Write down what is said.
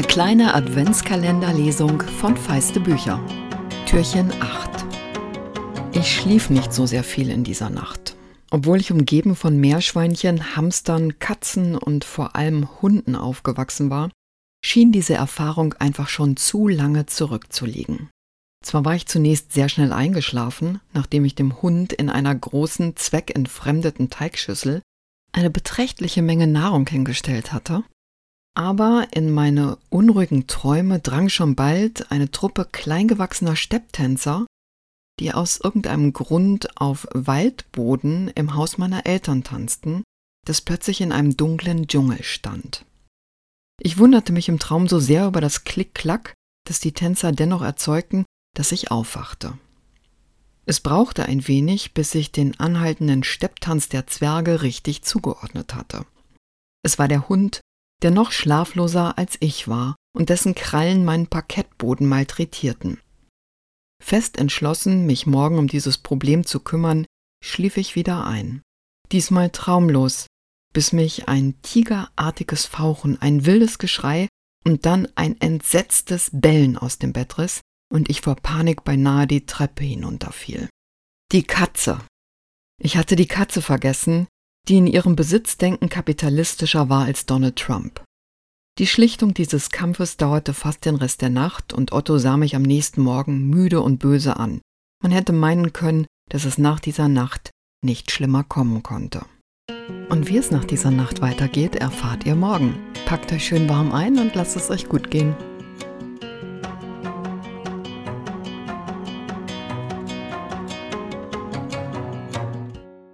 kleine Adventskalenderlesung von Feiste Bücher. Türchen 8. Ich schlief nicht so sehr viel in dieser Nacht. Obwohl ich umgeben von Meerschweinchen, Hamstern, Katzen und vor allem Hunden aufgewachsen war, schien diese Erfahrung einfach schon zu lange zurückzuliegen. Zwar war ich zunächst sehr schnell eingeschlafen, nachdem ich dem Hund in einer großen, zweckentfremdeten Teigschüssel eine beträchtliche Menge Nahrung hingestellt hatte, aber in meine unruhigen Träume drang schon bald eine Truppe kleingewachsener Stepptänzer, die aus irgendeinem Grund auf Waldboden im Haus meiner Eltern tanzten, das plötzlich in einem dunklen Dschungel stand. Ich wunderte mich im Traum so sehr über das Klick-Klack, das die Tänzer dennoch erzeugten, dass ich aufwachte. Es brauchte ein wenig, bis ich den anhaltenden Stepptanz der Zwerge richtig zugeordnet hatte. Es war der Hund, der noch schlafloser als ich war und dessen Krallen meinen Parkettboden malträtierten. Fest entschlossen, mich morgen um dieses Problem zu kümmern, schlief ich wieder ein. Diesmal traumlos, bis mich ein tigerartiges Fauchen, ein wildes Geschrei und dann ein entsetztes Bellen aus dem Bett riss und ich vor Panik beinahe die Treppe hinunterfiel. Die Katze. Ich hatte die Katze vergessen, die in ihrem Besitzdenken kapitalistischer war als Donald Trump. Die Schlichtung dieses Kampfes dauerte fast den Rest der Nacht und Otto sah mich am nächsten Morgen müde und böse an. Man hätte meinen können, dass es nach dieser Nacht nicht schlimmer kommen konnte. Und wie es nach dieser Nacht weitergeht, erfahrt ihr morgen. Packt euch schön warm ein und lasst es euch gut gehen.